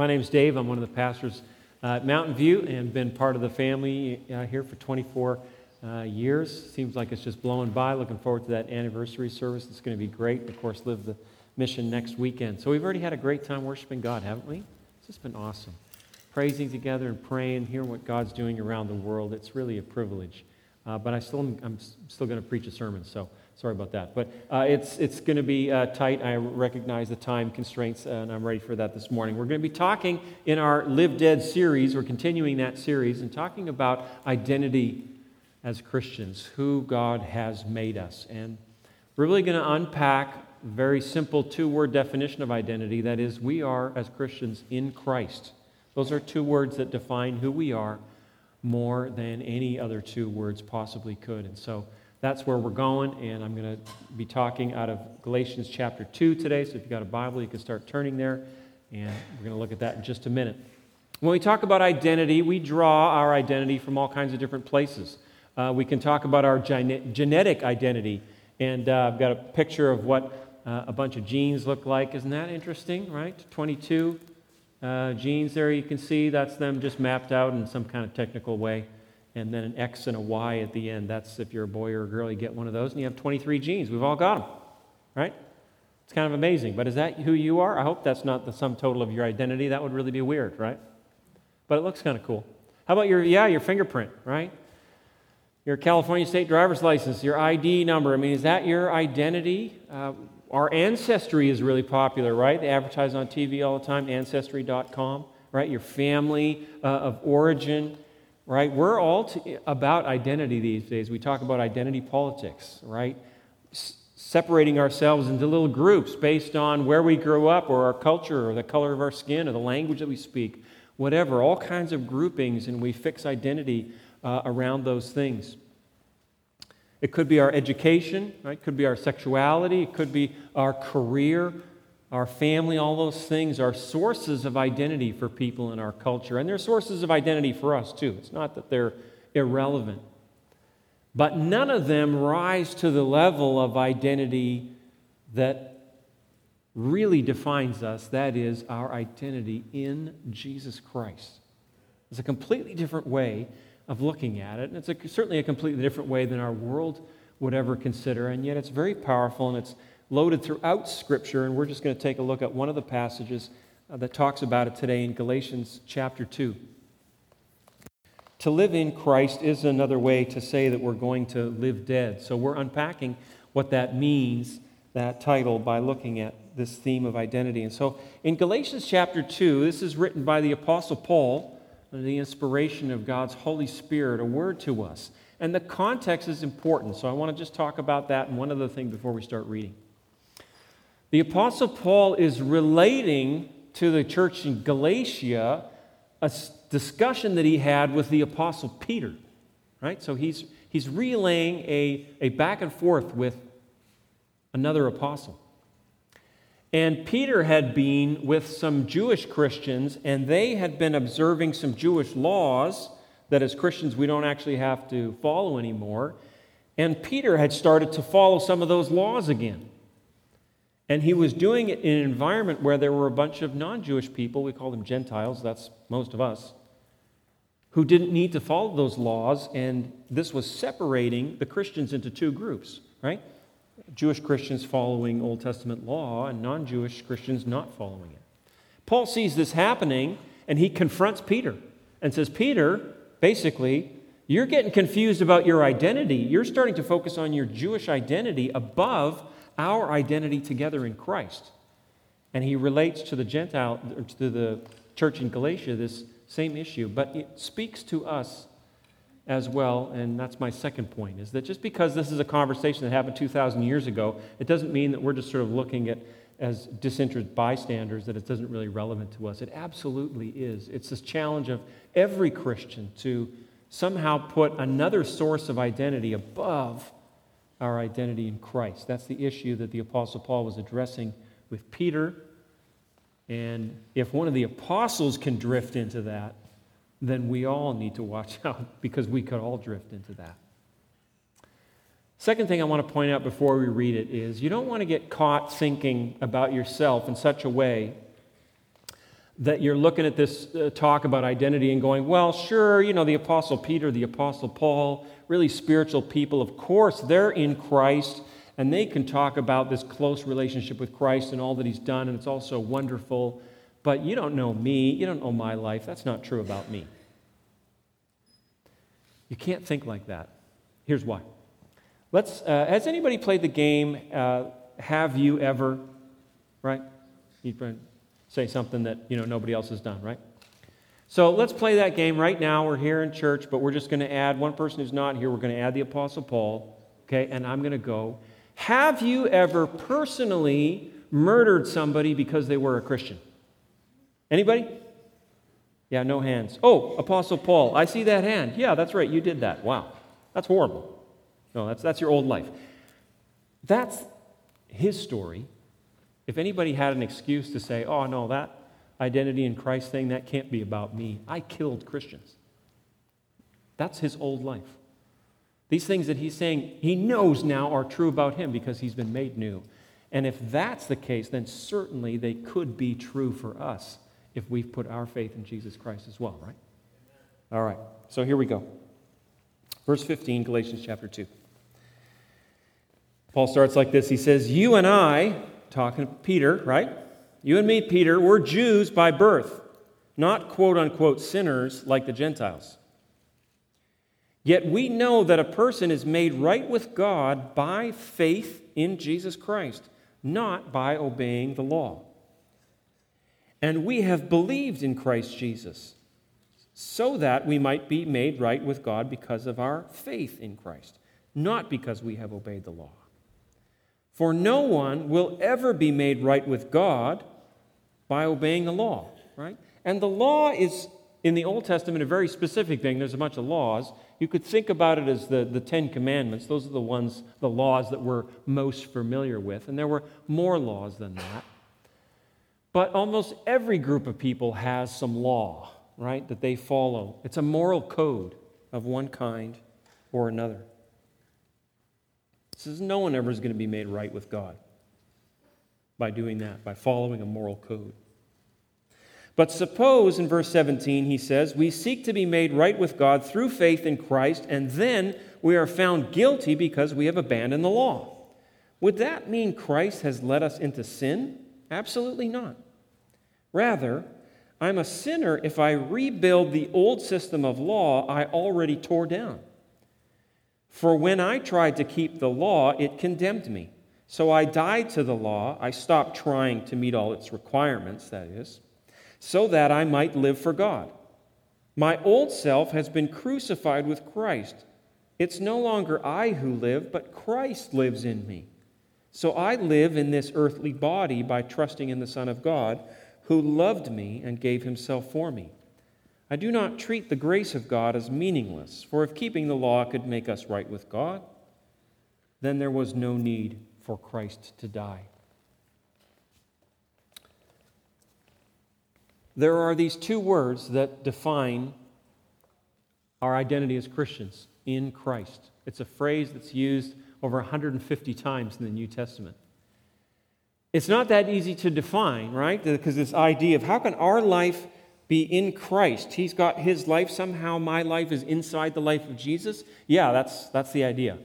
My name's Dave. I'm one of the pastors at Mountain View and been part of the family uh, here for 24 uh, years. Seems like it's just blowing by. Looking forward to that anniversary service. It's going to be great. Of course, live the mission next weekend. So we've already had a great time worshiping God, haven't we? It's just been awesome. Praising together and praying, hearing what God's doing around the world. It's really a privilege. Uh, but I still, I'm still going to preach a sermon, so Sorry about that. But uh, it's, it's going to be uh, tight. I recognize the time constraints, uh, and I'm ready for that this morning. We're going to be talking in our Live Dead series. We're continuing that series and talking about identity as Christians, who God has made us. And we're really going to unpack a very simple two word definition of identity that is, we are, as Christians, in Christ. Those are two words that define who we are more than any other two words possibly could. And so, that's where we're going, and I'm going to be talking out of Galatians chapter 2 today. So if you've got a Bible, you can start turning there, and we're going to look at that in just a minute. When we talk about identity, we draw our identity from all kinds of different places. Uh, we can talk about our gene- genetic identity, and uh, I've got a picture of what uh, a bunch of genes look like. Isn't that interesting, right? 22 uh, genes there you can see. That's them just mapped out in some kind of technical way and then an X and a Y at the end. That's if you're a boy or a girl, you get one of those, and you have 23 genes. We've all got them, right? It's kind of amazing. But is that who you are? I hope that's not the sum total of your identity. That would really be weird, right? But it looks kind of cool. How about your, yeah, your fingerprint, right? Your California state driver's license, your ID number. I mean, is that your identity? Uh, our ancestry is really popular, right? They advertise on TV all the time, ancestry.com, right? Your family uh, of origin right? We're all t- about identity these days. We talk about identity politics, right? S- separating ourselves into little groups based on where we grew up or our culture or the color of our skin or the language that we speak, whatever, all kinds of groupings, and we fix identity uh, around those things. It could be our education, right? It could be our sexuality, it could be our career, our family, all those things are sources of identity for people in our culture. And they're sources of identity for us, too. It's not that they're irrelevant. But none of them rise to the level of identity that really defines us that is, our identity in Jesus Christ. It's a completely different way of looking at it, and it's a, certainly a completely different way than our world would ever consider, and yet it's very powerful and it's loaded throughout Scripture, and we're just going to take a look at one of the passages uh, that talks about it today in Galatians chapter 2. To live in Christ is another way to say that we're going to live dead. So we're unpacking what that means, that title, by looking at this theme of identity. And so in Galatians chapter 2, this is written by the Apostle Paul under the inspiration of God's Holy Spirit, a word to us. And the context is important, so I want to just talk about that and one other thing before we start reading. The Apostle Paul is relating to the church in Galatia a discussion that he had with the Apostle Peter, right? So he's, he's relaying a, a back and forth with another apostle. And Peter had been with some Jewish Christians, and they had been observing some Jewish laws that as Christians we don't actually have to follow anymore. And Peter had started to follow some of those laws again. And he was doing it in an environment where there were a bunch of non Jewish people, we call them Gentiles, that's most of us, who didn't need to follow those laws. And this was separating the Christians into two groups, right? Jewish Christians following Old Testament law and non Jewish Christians not following it. Paul sees this happening and he confronts Peter and says, Peter, basically, you're getting confused about your identity. You're starting to focus on your Jewish identity above our identity together in Christ. And he relates to the Gentile, to the church in Galatia, this same issue, but it speaks to us as well. And that's my second point is that just because this is a conversation that happened 2,000 years ago, it doesn't mean that we're just sort of looking at as disinterested bystanders that it doesn't really relevant to us. It absolutely is. It's this challenge of every Christian to somehow put another source of identity above our identity in Christ. That's the issue that the Apostle Paul was addressing with Peter. And if one of the apostles can drift into that, then we all need to watch out because we could all drift into that. Second thing I want to point out before we read it is you don't want to get caught thinking about yourself in such a way that you're looking at this uh, talk about identity and going, well, sure, you know, the Apostle Peter, the Apostle Paul, really spiritual people, of course, they're in Christ and they can talk about this close relationship with Christ and all that He's done, and it's also wonderful. But you don't know me, you don't know my life. That's not true about me. You can't think like that. Here's why. Let's, uh, has anybody played the game, uh, Have You Ever? Right? Say something that, you know, nobody else has done, right? So let's play that game right now. We're here in church, but we're just going to add one person who's not here. We're going to add the Apostle Paul, okay? And I'm going to go. Have you ever personally murdered somebody because they were a Christian? Anybody? Yeah, no hands. Oh, Apostle Paul, I see that hand. Yeah, that's right, you did that. Wow, that's horrible. No, that's, that's your old life. That's his story. If anybody had an excuse to say, oh, no, that identity in Christ thing, that can't be about me. I killed Christians. That's his old life. These things that he's saying he knows now are true about him because he's been made new. And if that's the case, then certainly they could be true for us if we've put our faith in Jesus Christ as well, right? All right, so here we go. Verse 15, Galatians chapter 2. Paul starts like this He says, You and I, talking to Peter, right? You and me, Peter, we're Jews by birth, not quote unquote sinners like the Gentiles. Yet we know that a person is made right with God by faith in Jesus Christ, not by obeying the law. And we have believed in Christ Jesus so that we might be made right with God because of our faith in Christ, not because we have obeyed the law. For no one will ever be made right with God by obeying the law, right? And the law is, in the Old Testament, a very specific thing. There's a bunch of laws. You could think about it as the, the Ten Commandments. Those are the ones, the laws that we're most familiar with. And there were more laws than that. But almost every group of people has some law, right, that they follow. It's a moral code of one kind or another. Says no one ever is going to be made right with God by doing that, by following a moral code. But suppose in verse 17 he says, We seek to be made right with God through faith in Christ, and then we are found guilty because we have abandoned the law. Would that mean Christ has led us into sin? Absolutely not. Rather, I'm a sinner if I rebuild the old system of law I already tore down. For when I tried to keep the law, it condemned me. So I died to the law. I stopped trying to meet all its requirements, that is, so that I might live for God. My old self has been crucified with Christ. It's no longer I who live, but Christ lives in me. So I live in this earthly body by trusting in the Son of God, who loved me and gave himself for me. I do not treat the grace of God as meaningless, for if keeping the law could make us right with God, then there was no need for Christ to die. There are these two words that define our identity as Christians in Christ. It's a phrase that's used over 150 times in the New Testament. It's not that easy to define, right? Because this idea of how can our life be in Christ? He's got his life, somehow my life is inside the life of Jesus. Yeah, that's, that's the idea.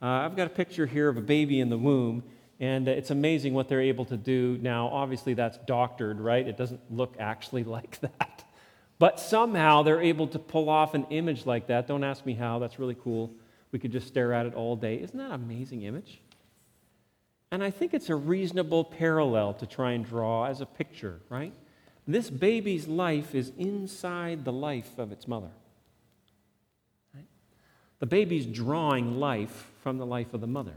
Uh, I've got a picture here of a baby in the womb, and it's amazing what they're able to do now. Obviously, that's doctored, right? It doesn't look actually like that. But somehow they're able to pull off an image like that. Don't ask me how, that's really cool. We could just stare at it all day. Isn't that an amazing image? And I think it's a reasonable parallel to try and draw as a picture, right? This baby's life is inside the life of its mother. Right? The baby's drawing life from the life of the mother.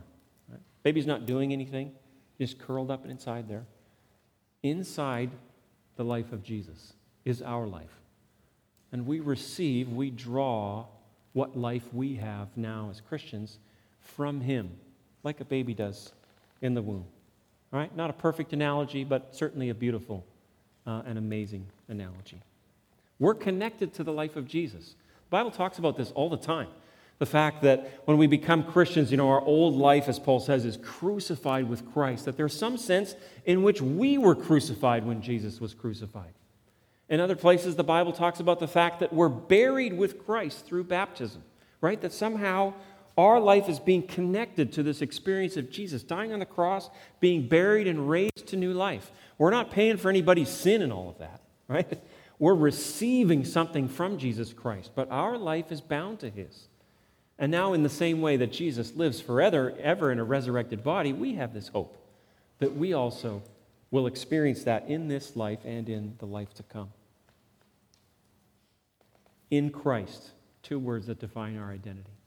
Right? Baby's not doing anything, just curled up inside there. Inside the life of Jesus is our life. And we receive, we draw what life we have now as Christians from Him, like a baby does in the womb. All right? Not a perfect analogy, but certainly a beautiful uh, and amazing analogy. We're connected to the life of Jesus. The Bible talks about this all the time. The fact that when we become Christians, you know, our old life, as Paul says, is crucified with Christ. That there's some sense in which we were crucified when Jesus was crucified. In other places, the Bible talks about the fact that we're buried with Christ through baptism, right? That somehow our life is being connected to this experience of Jesus dying on the cross, being buried and raised to new life. We're not paying for anybody's sin and all of that, right? We're receiving something from Jesus Christ, but our life is bound to His. And now, in the same way that Jesus lives forever ever in a resurrected body, we have this hope that we also will experience that in this life and in the life to come. In Christ, two words that define our identity.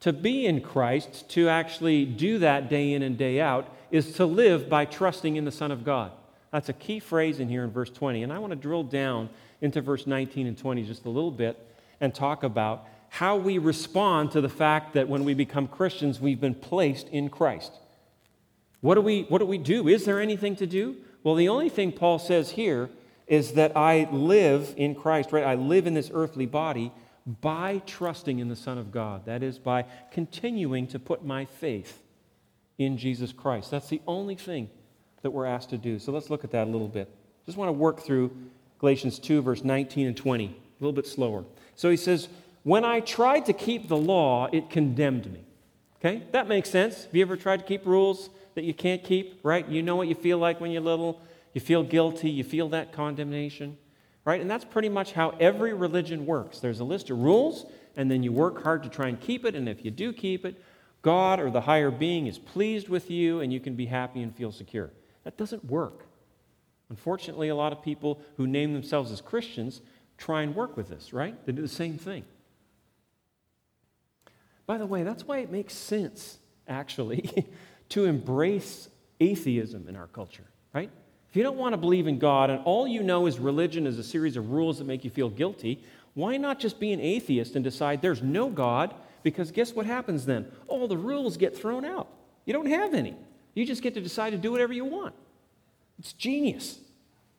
To be in Christ, to actually do that day in and day out, is to live by trusting in the Son of God. That's a key phrase in here in verse 20. And I want to drill down into verse 19 and 20 just a little bit and talk about how we respond to the fact that when we become Christians, we've been placed in Christ. What do we, what do, we do? Is there anything to do? Well, the only thing Paul says here is that I live in Christ, right? I live in this earthly body by trusting in the Son of God. That is, by continuing to put my faith in Jesus Christ. That's the only thing that we're asked to do. So let's look at that a little bit. Just want to work through Galatians 2, verse 19 and 20, a little bit slower. So he says, When I tried to keep the law, it condemned me. Okay? That makes sense. Have you ever tried to keep rules that you can't keep, right? You know what you feel like when you're little. You feel guilty. You feel that condemnation, right? And that's pretty much how every religion works. There's a list of rules, and then you work hard to try and keep it. And if you do keep it, God or the higher being is pleased with you, and you can be happy and feel secure. That doesn't work. Unfortunately, a lot of people who name themselves as Christians try and work with this, right? They do the same thing. By the way, that's why it makes sense, actually, to embrace atheism in our culture, right? If you don't want to believe in God and all you know is religion is a series of rules that make you feel guilty, why not just be an atheist and decide there's no God? Because guess what happens then? All the rules get thrown out. You don't have any. You just get to decide to do whatever you want. It's genius.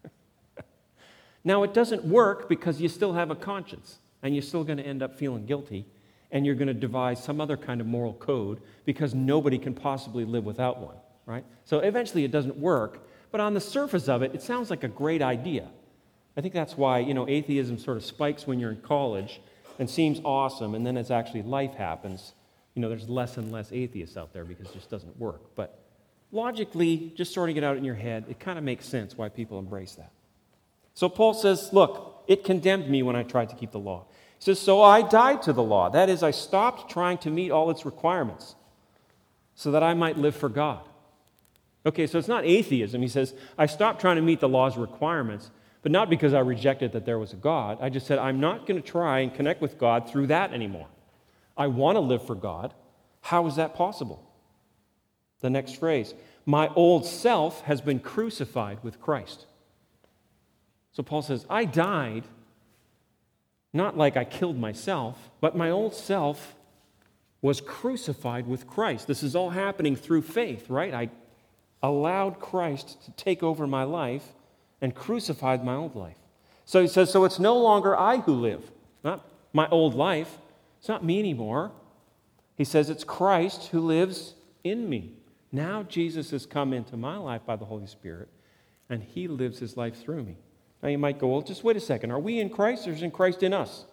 now, it doesn't work because you still have a conscience and you're still going to end up feeling guilty and you're going to devise some other kind of moral code because nobody can possibly live without one, right? So eventually it doesn't work, but on the surface of it, it sounds like a great idea. I think that's why, you know, atheism sort of spikes when you're in college and seems awesome, and then as actually life happens, you know, there's less and less atheists out there because it just doesn't work. But logically, just sorting it out in your head, it kind of makes sense why people embrace that. So Paul says, Look, it condemned me when I tried to keep the law. He says, So I died to the law. That is, I stopped trying to meet all its requirements so that I might live for God. Okay, so it's not atheism. He says, I stopped trying to meet the law's requirements, but not because I rejected that there was a God. I just said, I'm not going to try and connect with God through that anymore. I want to live for God. How is that possible? The next phrase My old self has been crucified with Christ. So Paul says, I died not like I killed myself, but my old self was crucified with Christ. This is all happening through faith, right? I allowed Christ to take over my life and crucified my old life. So he says, So it's no longer I who live, not my old life. It's not me anymore. He says, It's Christ who lives in me. Now Jesus has come into my life by the Holy Spirit, and he lives his life through me. Now you might go, well, just wait a second. Are we in Christ or is in Christ in us?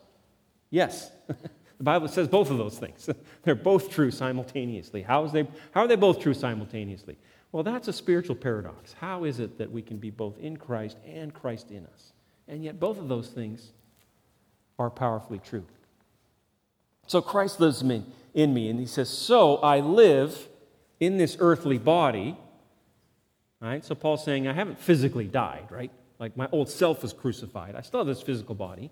Yes. the Bible says both of those things. They're both true simultaneously. How, is they, how are they both true simultaneously? Well, that's a spiritual paradox. How is it that we can be both in Christ and Christ in us? And yet both of those things are powerfully true. So Christ lives in me, and he says, So I live in this earthly body. Right? So Paul's saying, I haven't physically died, right? Like my old self was crucified. I still have this physical body.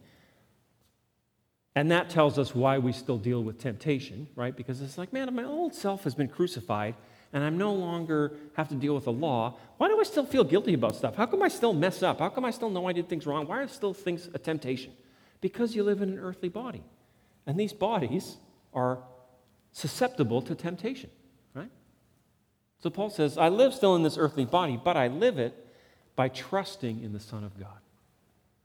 And that tells us why we still deal with temptation, right? Because it's like, man, my old self has been crucified and I'm no longer have to deal with the law. Why do I still feel guilty about stuff? How come I still mess up? How come I still know I did things wrong? Why are still things a temptation? Because you live in an earthly body. And these bodies are susceptible to temptation, right? So Paul says, I live still in this earthly body, but I live it by trusting in the Son of God.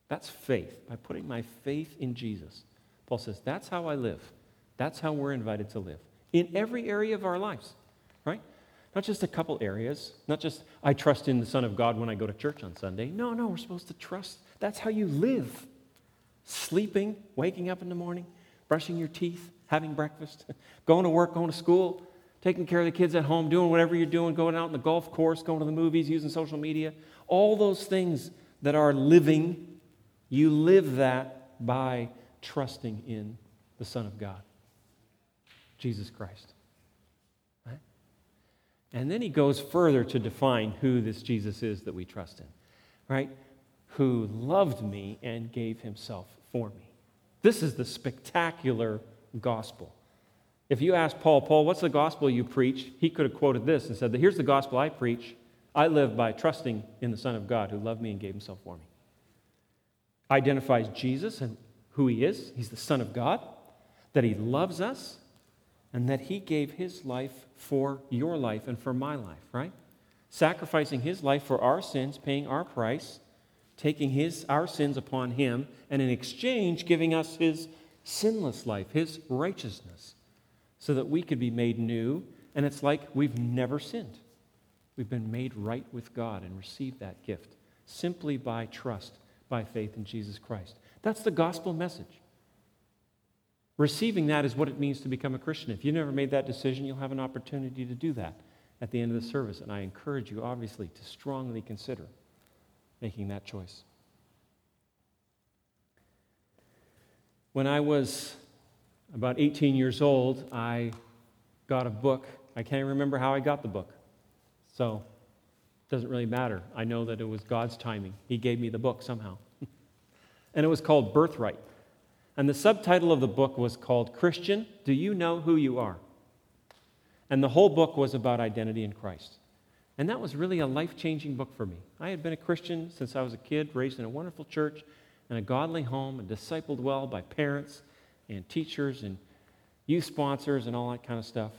That's faith, by putting my faith in Jesus. Paul says, That's how I live. That's how we're invited to live in every area of our lives, right? Not just a couple areas, not just I trust in the Son of God when I go to church on Sunday. No, no, we're supposed to trust, That's how you live. Sleeping, waking up in the morning, brushing your teeth, having breakfast, going to work, going to school, taking care of the kids at home, doing whatever you're doing, going out on the golf course, going to the movies, using social media. All those things that are living, you live that by trusting in the Son of God, Jesus Christ. And then he goes further to define who this Jesus is that we trust in, right? Who loved me and gave himself for me. This is the spectacular gospel. If you ask Paul, Paul, what's the gospel you preach? He could have quoted this and said, Here's the gospel I preach. I live by trusting in the Son of God who loved me and gave himself for me. Identifies Jesus and who he is. He's the Son of God, that he loves us, and that he gave his life for your life and for my life, right? Sacrificing his life for our sins, paying our price, taking his, our sins upon him, and in exchange giving us his sinless life, his righteousness so that we could be made new. And it's like we've never sinned. We've been made right with God and received that gift simply by trust, by faith in Jesus Christ. That's the gospel message. Receiving that is what it means to become a Christian. If you've never made that decision, you'll have an opportunity to do that at the end of the service. And I encourage you, obviously, to strongly consider making that choice. When I was about 18 years old, I got a book. I can't remember how I got the book. So it doesn't really matter. I know that it was God's timing. He gave me the book somehow. and it was called Birthright. And the subtitle of the book was called Christian, Do You Know Who You Are? And the whole book was about identity in Christ. And that was really a life changing book for me. I had been a Christian since I was a kid, raised in a wonderful church, in a godly home, and discipled well by parents and teachers and youth sponsors and all that kind of stuff.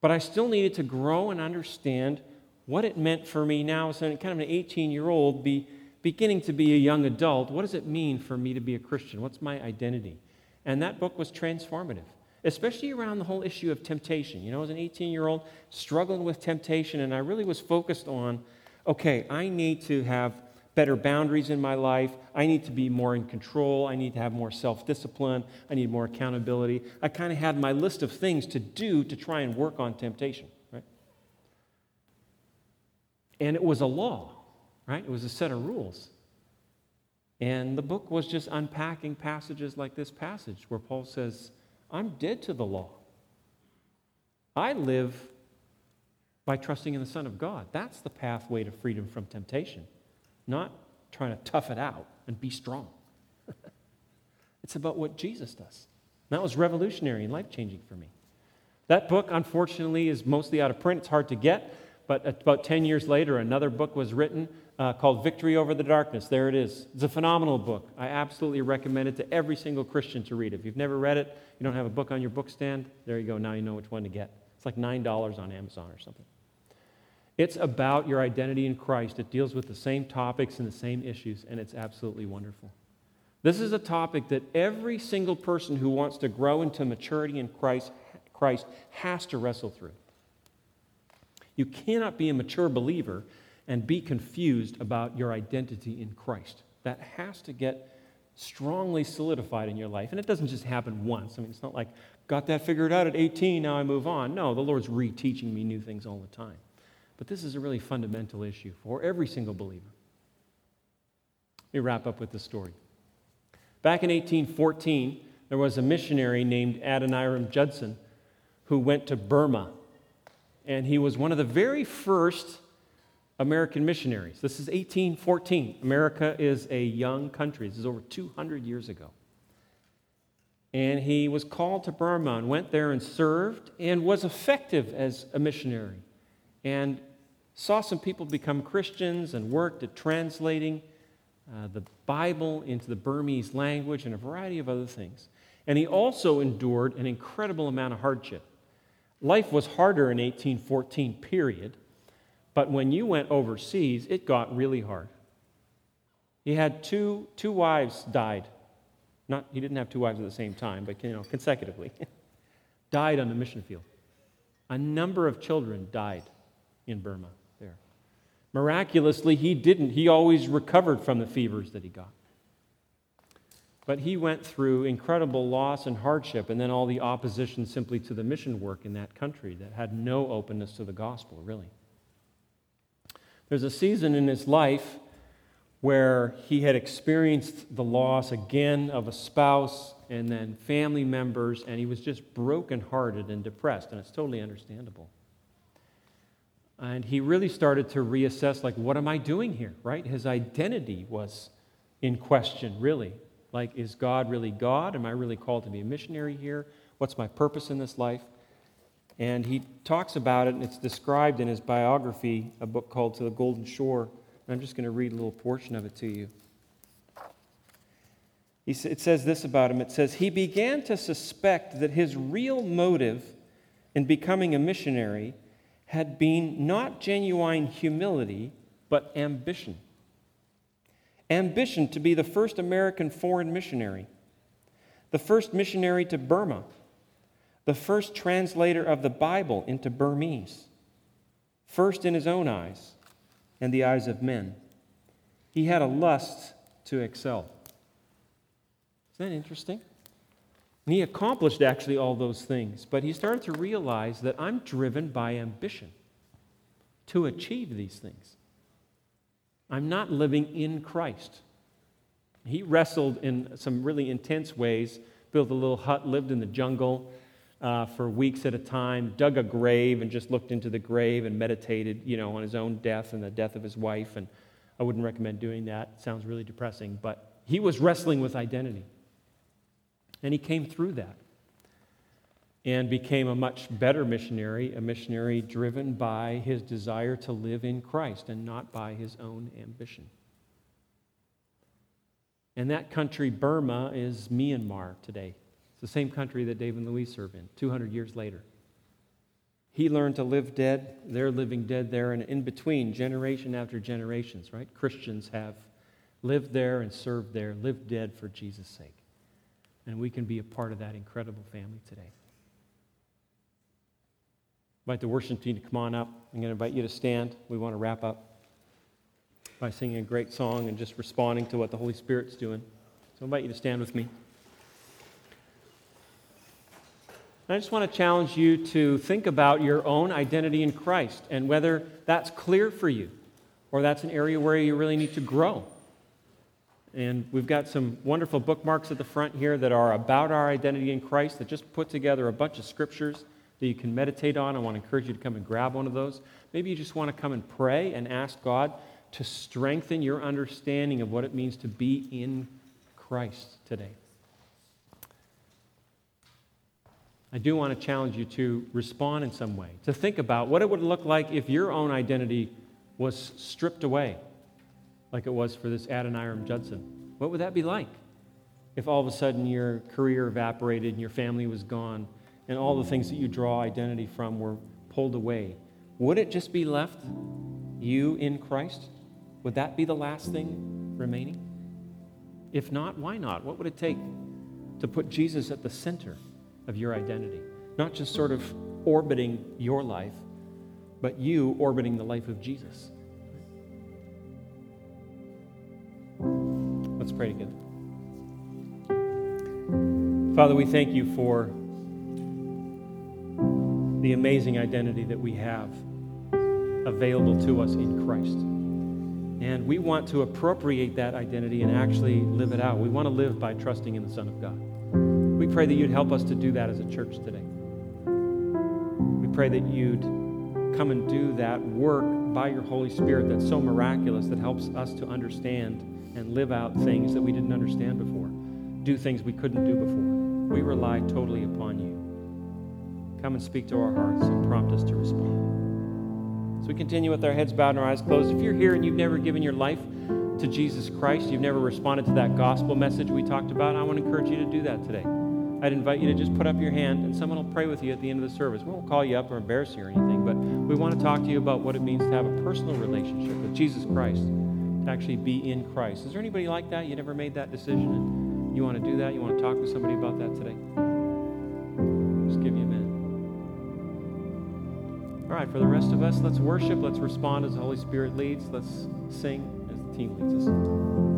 But I still needed to grow and understand what it meant for me now as kind of an 18 year old, be, beginning to be a young adult. What does it mean for me to be a Christian? What's my identity? And that book was transformative, especially around the whole issue of temptation. You know, as an 18 year old, struggling with temptation, and I really was focused on okay, I need to have better boundaries in my life. I need to be more in control. I need to have more self discipline. I need more accountability. I kind of had my list of things to do to try and work on temptation, right? And it was a law, right? It was a set of rules. And the book was just unpacking passages like this passage where Paul says, I'm dead to the law. I live by trusting in the Son of God. That's the pathway to freedom from temptation not trying to tough it out and be strong. it's about what Jesus does. And that was revolutionary and life changing for me. That book, unfortunately, is mostly out of print. It's hard to get. But about 10 years later, another book was written uh, called Victory Over the Darkness. There it is. It's a phenomenal book. I absolutely recommend it to every single Christian to read. If you've never read it, you don't have a book on your book stand, there you go. Now you know which one to get. It's like $9 on Amazon or something. It's about your identity in Christ. It deals with the same topics and the same issues, and it's absolutely wonderful. This is a topic that every single person who wants to grow into maturity in Christ, Christ has to wrestle through. You cannot be a mature believer and be confused about your identity in Christ. That has to get strongly solidified in your life. And it doesn't just happen once. I mean, it's not like, got that figured out at 18, now I move on. No, the Lord's reteaching me new things all the time. But this is a really fundamental issue for every single believer. Let me wrap up with this story. Back in 1814, there was a missionary named Adoniram Judson who went to Burma. And he was one of the very first American missionaries. This is 1814. America is a young country. This is over 200 years ago. And he was called to Burma and went there and served and was effective as a missionary and saw some people become Christians and worked at translating uh, the Bible into the Burmese language and a variety of other things. And he also endured an incredible amount of hardship. Life was harder in 1814, period. But when you went overseas, it got really hard. He had two, two wives died. Not, he didn't have two wives at the same time, but you know, consecutively. died on the mission field. A number of children died in Burma there. Miraculously, he didn't. He always recovered from the fevers that he got. But he went through incredible loss and hardship, and then all the opposition simply to the mission work in that country that had no openness to the gospel, really. There's a season in his life where he had experienced the loss again of a spouse and then family members, and he was just brokenhearted and depressed, and it's totally understandable. And he really started to reassess, like, what am I doing here, right? His identity was in question, really. Like, is God really God? Am I really called to be a missionary here? What's my purpose in this life? And he talks about it, and it's described in his biography, a book called To the Golden Shore. And I'm just going to read a little portion of it to you. It says this about him it says, He began to suspect that his real motive in becoming a missionary had been not genuine humility, but ambition ambition to be the first American foreign missionary, the first missionary to Burma, the first translator of the Bible into Burmese, first in his own eyes and the eyes of men. He had a lust to excel. Isn't that interesting? And he accomplished actually all those things, but he started to realize that I'm driven by ambition to achieve these things. I'm not living in Christ. He wrestled in some really intense ways, built a little hut, lived in the jungle uh, for weeks at a time, dug a grave and just looked into the grave and meditated, you know, on his own death and the death of his wife. And I wouldn't recommend doing that. It sounds really depressing. But he was wrestling with identity. And he came through that and became a much better missionary, a missionary driven by his desire to live in Christ and not by his own ambition. And that country, Burma, is Myanmar today. The same country that Dave and Louise serve in, 200 years later. He learned to live dead. They're living dead there. And in between, generation after generations, right? Christians have lived there and served there, lived dead for Jesus' sake. And we can be a part of that incredible family today invite the worship team to come on up. I'm going to invite you to stand. We want to wrap up by singing a great song and just responding to what the Holy Spirit's doing. So I invite you to stand with me. I just want to challenge you to think about your own identity in Christ and whether that's clear for you or that's an area where you really need to grow. And we've got some wonderful bookmarks at the front here that are about our identity in Christ that just put together a bunch of scriptures that you can meditate on. I want to encourage you to come and grab one of those. Maybe you just want to come and pray and ask God to strengthen your understanding of what it means to be in Christ today. I do want to challenge you to respond in some way, to think about what it would look like if your own identity was stripped away, like it was for this Adoniram Judson. What would that be like if all of a sudden your career evaporated and your family was gone? and all the things that you draw identity from were pulled away, would it just be left you in Christ? Would that be the last thing remaining? If not, why not? What would it take to put Jesus at the center of your identity? Not just sort of orbiting your life, but you orbiting the life of Jesus. Let's pray together. Father, we thank you for the amazing identity that we have available to us in Christ. And we want to appropriate that identity and actually live it out. We want to live by trusting in the Son of God. We pray that you'd help us to do that as a church today. We pray that you'd come and do that work by your Holy Spirit that's so miraculous that helps us to understand and live out things that we didn't understand before, do things we couldn't do before. We rely totally upon you. Come and speak to our hearts and prompt us to respond. So we continue with our heads bowed and our eyes closed. If you're here and you've never given your life to Jesus Christ, you've never responded to that gospel message we talked about, I want to encourage you to do that today. I'd invite you to just put up your hand and someone will pray with you at the end of the service. We won't call you up or embarrass you or anything, but we want to talk to you about what it means to have a personal relationship with Jesus Christ, to actually be in Christ. Is there anybody like that? You never made that decision and you want to do that? You want to talk with somebody about that today? Just give you a minute. All right, for the rest of us, let's worship. Let's respond as the Holy Spirit leads. Let's sing as the team leads us.